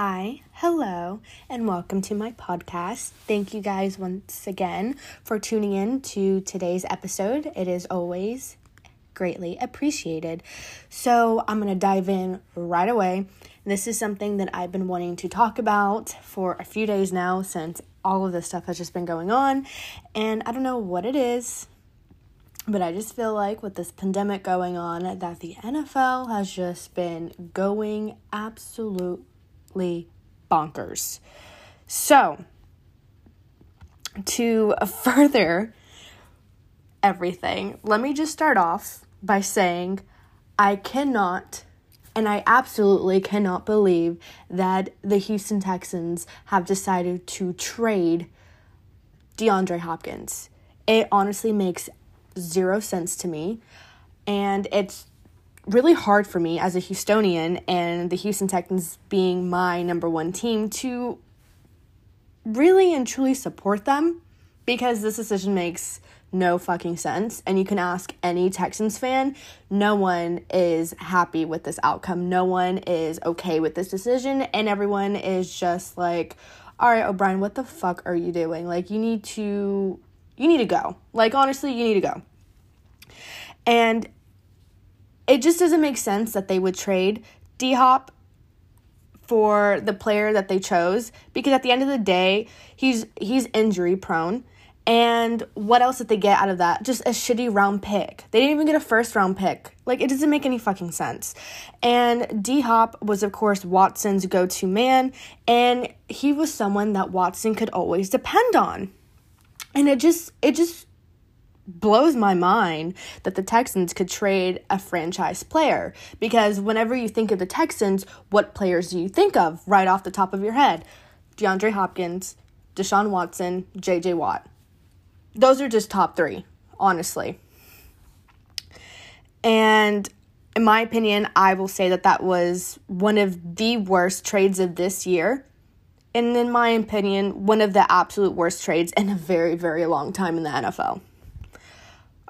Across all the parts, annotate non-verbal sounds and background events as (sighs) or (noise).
Hi, hello, and welcome to my podcast. Thank you guys once again for tuning in to today's episode. It is always greatly appreciated. So, I'm going to dive in right away. This is something that I've been wanting to talk about for a few days now since all of this stuff has just been going on, and I don't know what it is. But I just feel like with this pandemic going on, that the NFL has just been going absolutely bonkers. So, to (laughs) further everything, let me just start off by saying I cannot and I absolutely cannot believe that the Houston Texans have decided to trade DeAndre Hopkins. It honestly makes zero sense to me. And it's really hard for me as a Houstonian and the Houston Texans being my number one team to really and truly support them because this decision makes no fucking sense. And you can ask any Texans fan, no one is happy with this outcome. No one is okay with this decision. And everyone is just like, all right, O'Brien, what the fuck are you doing? Like, you need to, you need to go. Like, honestly, you need to go. And it just doesn't make sense that they would trade D Hop for the player that they chose because at the end of the day, he's he's injury prone. And what else did they get out of that? Just a shitty round pick. They didn't even get a first round pick. Like, it doesn't make any fucking sense. And D Hop was, of course, Watson's go to man. And he was someone that Watson could always depend on. And it just, it just blows my mind that the Texans could trade a franchise player because whenever you think of the Texans, what players do you think of right off the top of your head? DeAndre Hopkins, Deshaun Watson, JJ Watt. Those are just top 3, honestly. And in my opinion, I will say that that was one of the worst trades of this year. And in my opinion, one of the absolute worst trades in a very, very long time in the NFL.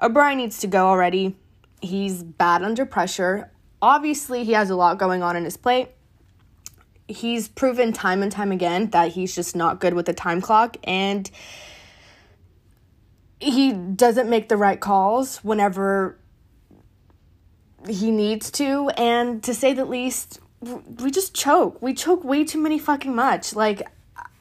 O'Brien needs to go already. He's bad under pressure. Obviously, he has a lot going on in his plate. He's proven time and time again that he's just not good with the time clock and he doesn't make the right calls whenever he needs to and to say the least we just choke we choke way too many fucking much like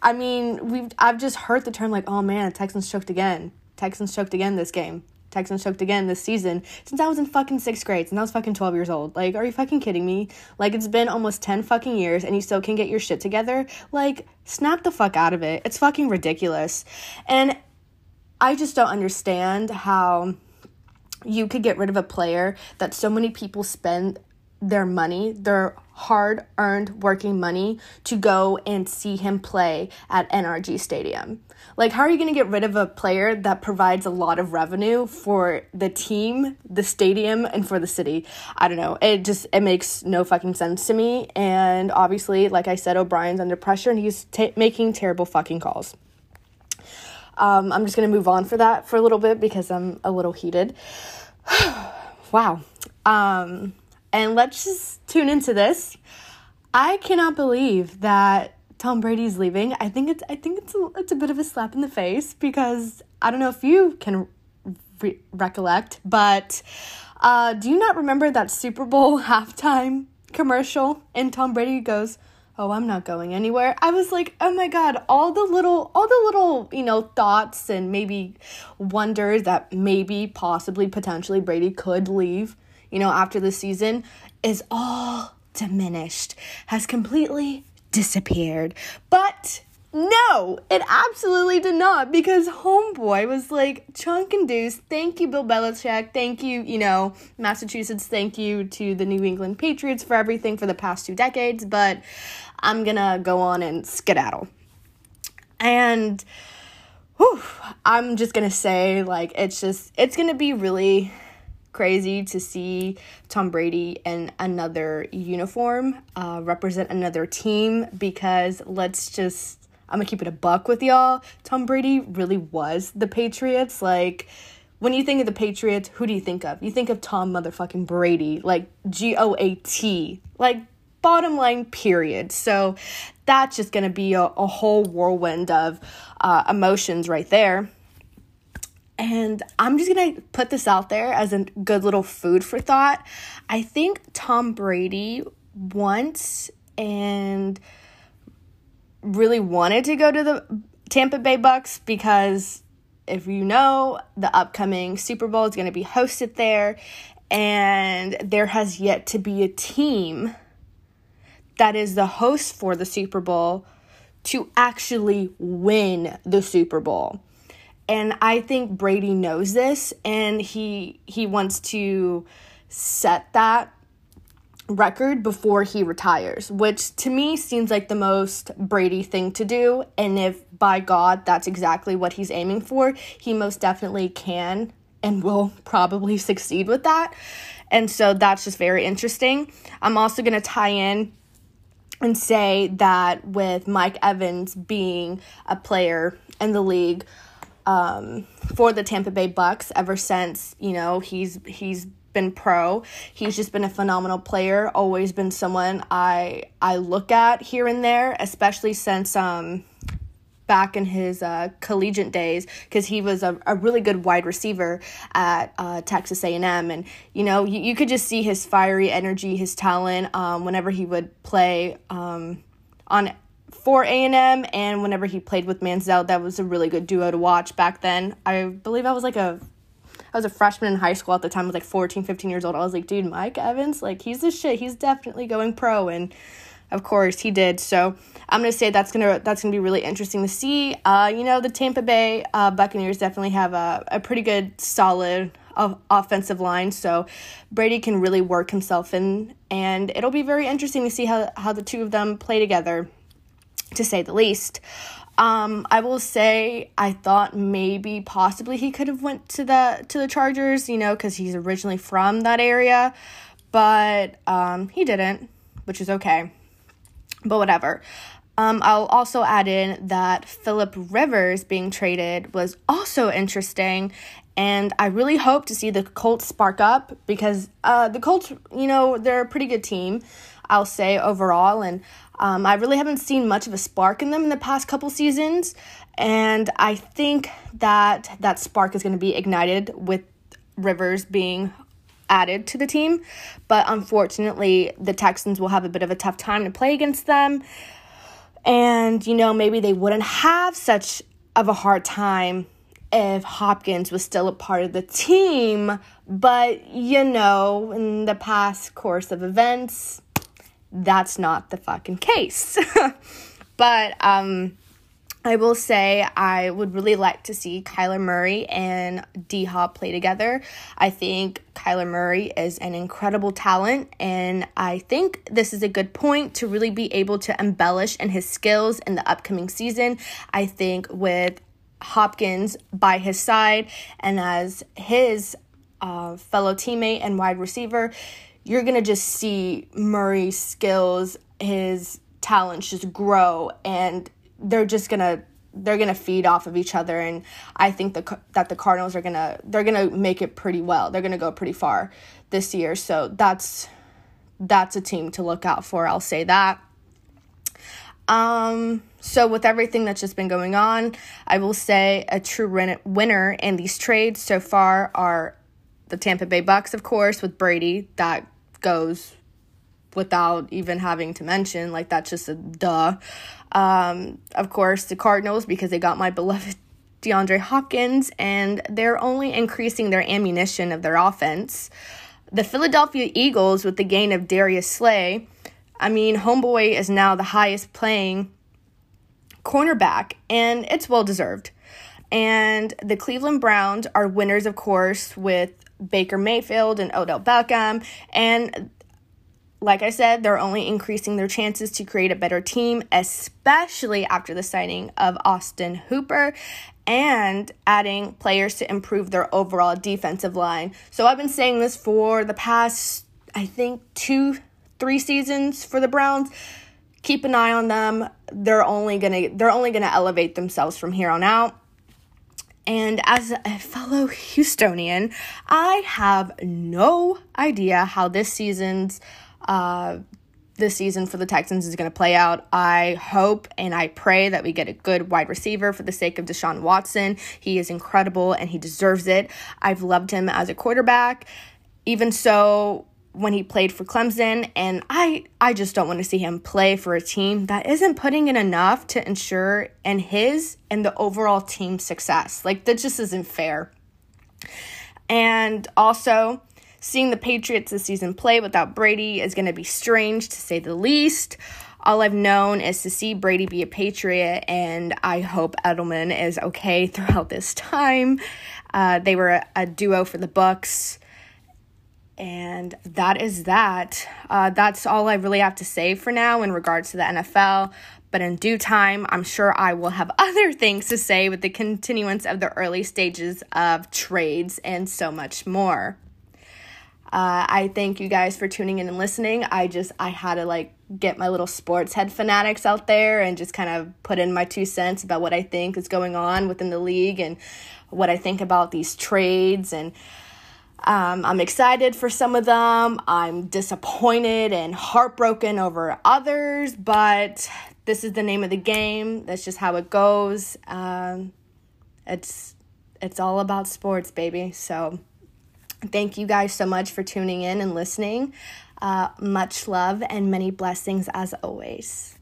i mean we've i've just heard the term like oh man texans choked again texans choked again this game Texans choked again this season since I was in fucking sixth grade, and I was fucking 12 years old. Like, are you fucking kidding me? Like, it's been almost 10 fucking years and you still can get your shit together? Like, snap the fuck out of it. It's fucking ridiculous. And I just don't understand how you could get rid of a player that so many people spend their money, their hard earned working money, to go and see him play at NRG Stadium. Like, how are you going to get rid of a player that provides a lot of revenue for the team, the stadium, and for the city? I don't know. It just it makes no fucking sense to me. And obviously, like I said, O'Brien's under pressure and he's t- making terrible fucking calls. Um, I'm just going to move on for that for a little bit because I'm a little heated. (sighs) wow. Um, and let's just tune into this. I cannot believe that Tom Brady's leaving. I think it's I think it's a, it's a bit of a slap in the face because I don't know if you can re- recollect, but uh, do you not remember that Super Bowl (laughs) halftime commercial? And Tom Brady goes, "Oh, I'm not going anywhere." I was like, "Oh my god!" All the little, all the little, you know, thoughts and maybe wonders that maybe, possibly, potentially Brady could leave you know, after the season is all diminished, has completely disappeared. But no, it absolutely did not because Homeboy was like chunk and. Thank you, Bill Belichick. Thank you, you know, Massachusetts. Thank you to the New England Patriots for everything for the past two decades. But I'm gonna go on and skedaddle. And whew, I'm just gonna say, like, it's just, it's gonna be really crazy to see Tom Brady in another uniform uh, represent another team because let's just, I'm gonna keep it a buck with y'all. Tom Brady really was the Patriots. Like, when you think of the Patriots, who do you think of? You think of Tom motherfucking Brady, like G O A T. Like, bottom line, period. So that's just to be a, a, whole whirlwind of uh, emotions right there. And I'm just going to put this out there as a good little food for thought. I think Tom Brady once and really wanted to go to the Tampa Bay Bucks because if you know, the upcoming Super Bowl is going to be hosted there, and there has yet to be a team that is the host for the Super Bowl to actually win the Super Bowl. And I think Brady knows this and he he wants to set that record before he retires, which to me seems like the most Brady thing to do. And if by God that's exactly what he's aiming for, he most definitely can and will probably (laughs) succeed with that. And so that's just very interesting. I'm also going to tie in and say that with Mike Evans being a player in the league um, for the Tampa Bay Bucks ever since, you know, he's he's been pro. He's just been a phenomenal player, always been someone I I look at here and there, especially since um back in his uh, collegiate days because he was a, a really good wide receiver at uh, Texas A&M and you know you, you could just see his fiery energy his talent um, whenever he would play um, on for A&M and whenever he played with Manziel that was a really good duo to watch back then. I believe I was like a I was a freshman in high school at the time I was like 14 15 years old. I was like dude Mike Evans like he's the shit. He's definitely going pro. And of course he did. So I'm gonna say that's gonna that's gonna be really interesting to see. Uh, you know, the Tampa Bay uh, Buccaneers definitely have a, a pretty good, solid uh, offensive line, so Brady can really work himself in, and it'll be very interesting to see how how the two of them play together, to say the least. Um, I will say I thought maybe possibly he could have went to the to the Chargers, you know, because he's originally from that area, but um, he didn't, which is okay. But whatever. Um, I'll also add in that Philip Rivers being traded was also interesting, and I really hope to see the Colts spark up because uh, the Colts, you know, they're a pretty good team, I'll say overall, and um, I really haven't seen much of a spark in them in the past couple seasons, and I think that that spark is going to be ignited with Rivers being added to the team, but unfortunately, the Texans will have a bit of a tough time to play against them. And, you know, maybe they wouldn't have such of a hard time if Hopkins was still a part of the team. But, you know, in the past course of events, that's not the fucking case. (laughs) but, um, I will say I would really like to see Kyler Murray and D Hop play together. I think Kyler Murray is an incredible talent, and I think this is a good point to really be able to embellish in his skills in the upcoming season. I think with Hopkins by his side and as his uh, fellow teammate and wide receiver, you're going to just see Murray's skills, his talents just grow and they're just gonna they're gonna feed off of each other, and I think the that the Cardinals are gonna they're gonna make it pretty well. They're gonna go pretty far this year, so that's that's a team to look out for. I'll say that. Um, so with everything that's just been going on, I will say a true winner in these trades so far are the Tampa Bay Bucks, of course, with Brady. That goes without even having to mention. Like that's just a duh. Um, of course, the Cardinals because they got my (laughs) beloved DeAndre Hopkins, and they're only increasing their ammunition of their offense. The Philadelphia Eagles with the gain of Darius Slay. I mean, Homeboy is now the highest playing cornerback, and it's well deserved. And the Cleveland Browns are winners, of course, with Baker Mayfield and Odell Beckham. And like I said, they're only increasing their chances to create a better team, especially after the signing of Austin Hooper and adding players to improve their overall defensive line. So I've been saying this for the past, I think, two, three seasons for the Browns. Keep an eye on them. They're only gonna they're only gonna elevate themselves from here on out. And as a fellow Houstonian, I have no idea how this season's uh, this season for the Texans is going to play out. I hope and I pray that we get a good wide receiver for the sake of Deshaun Watson. He is incredible and he deserves it. I've loved him as a quarterback. Even so, when he played for Clemson and I I just don't want to see him play for a team that isn't putting in enough to ensure and his and the overall team success. Like that just isn't fair. And also seeing the Patriots this season play without Brady is going to be strange to say the least. All I've known is to see Brady be a Patriot, and I hope Edelman is okay (laughs) throughout this time. Uh, they were a, a duo for the Bucs and that is that. Uh, that's all I really have to say for now in regards to the NFL. But in due time, I'm sure I will have (laughs) other things to say with the continuance of the early stages of trades and so much more. Uh, I thank you guys for tuning in and listening. I just, I had to like get my little sports head fanatics out there and just kind of put in my two cents about what I think is going on within the league and what I think about these trades and um, I'm excited for some of them. I'm disappointed and heartbroken over others, but this is the name of the game. That's just how it goes. Um, it's it's all about sports, baby. So thank you guys so much for tuning in and listening. Uh, much love and many blessings as always.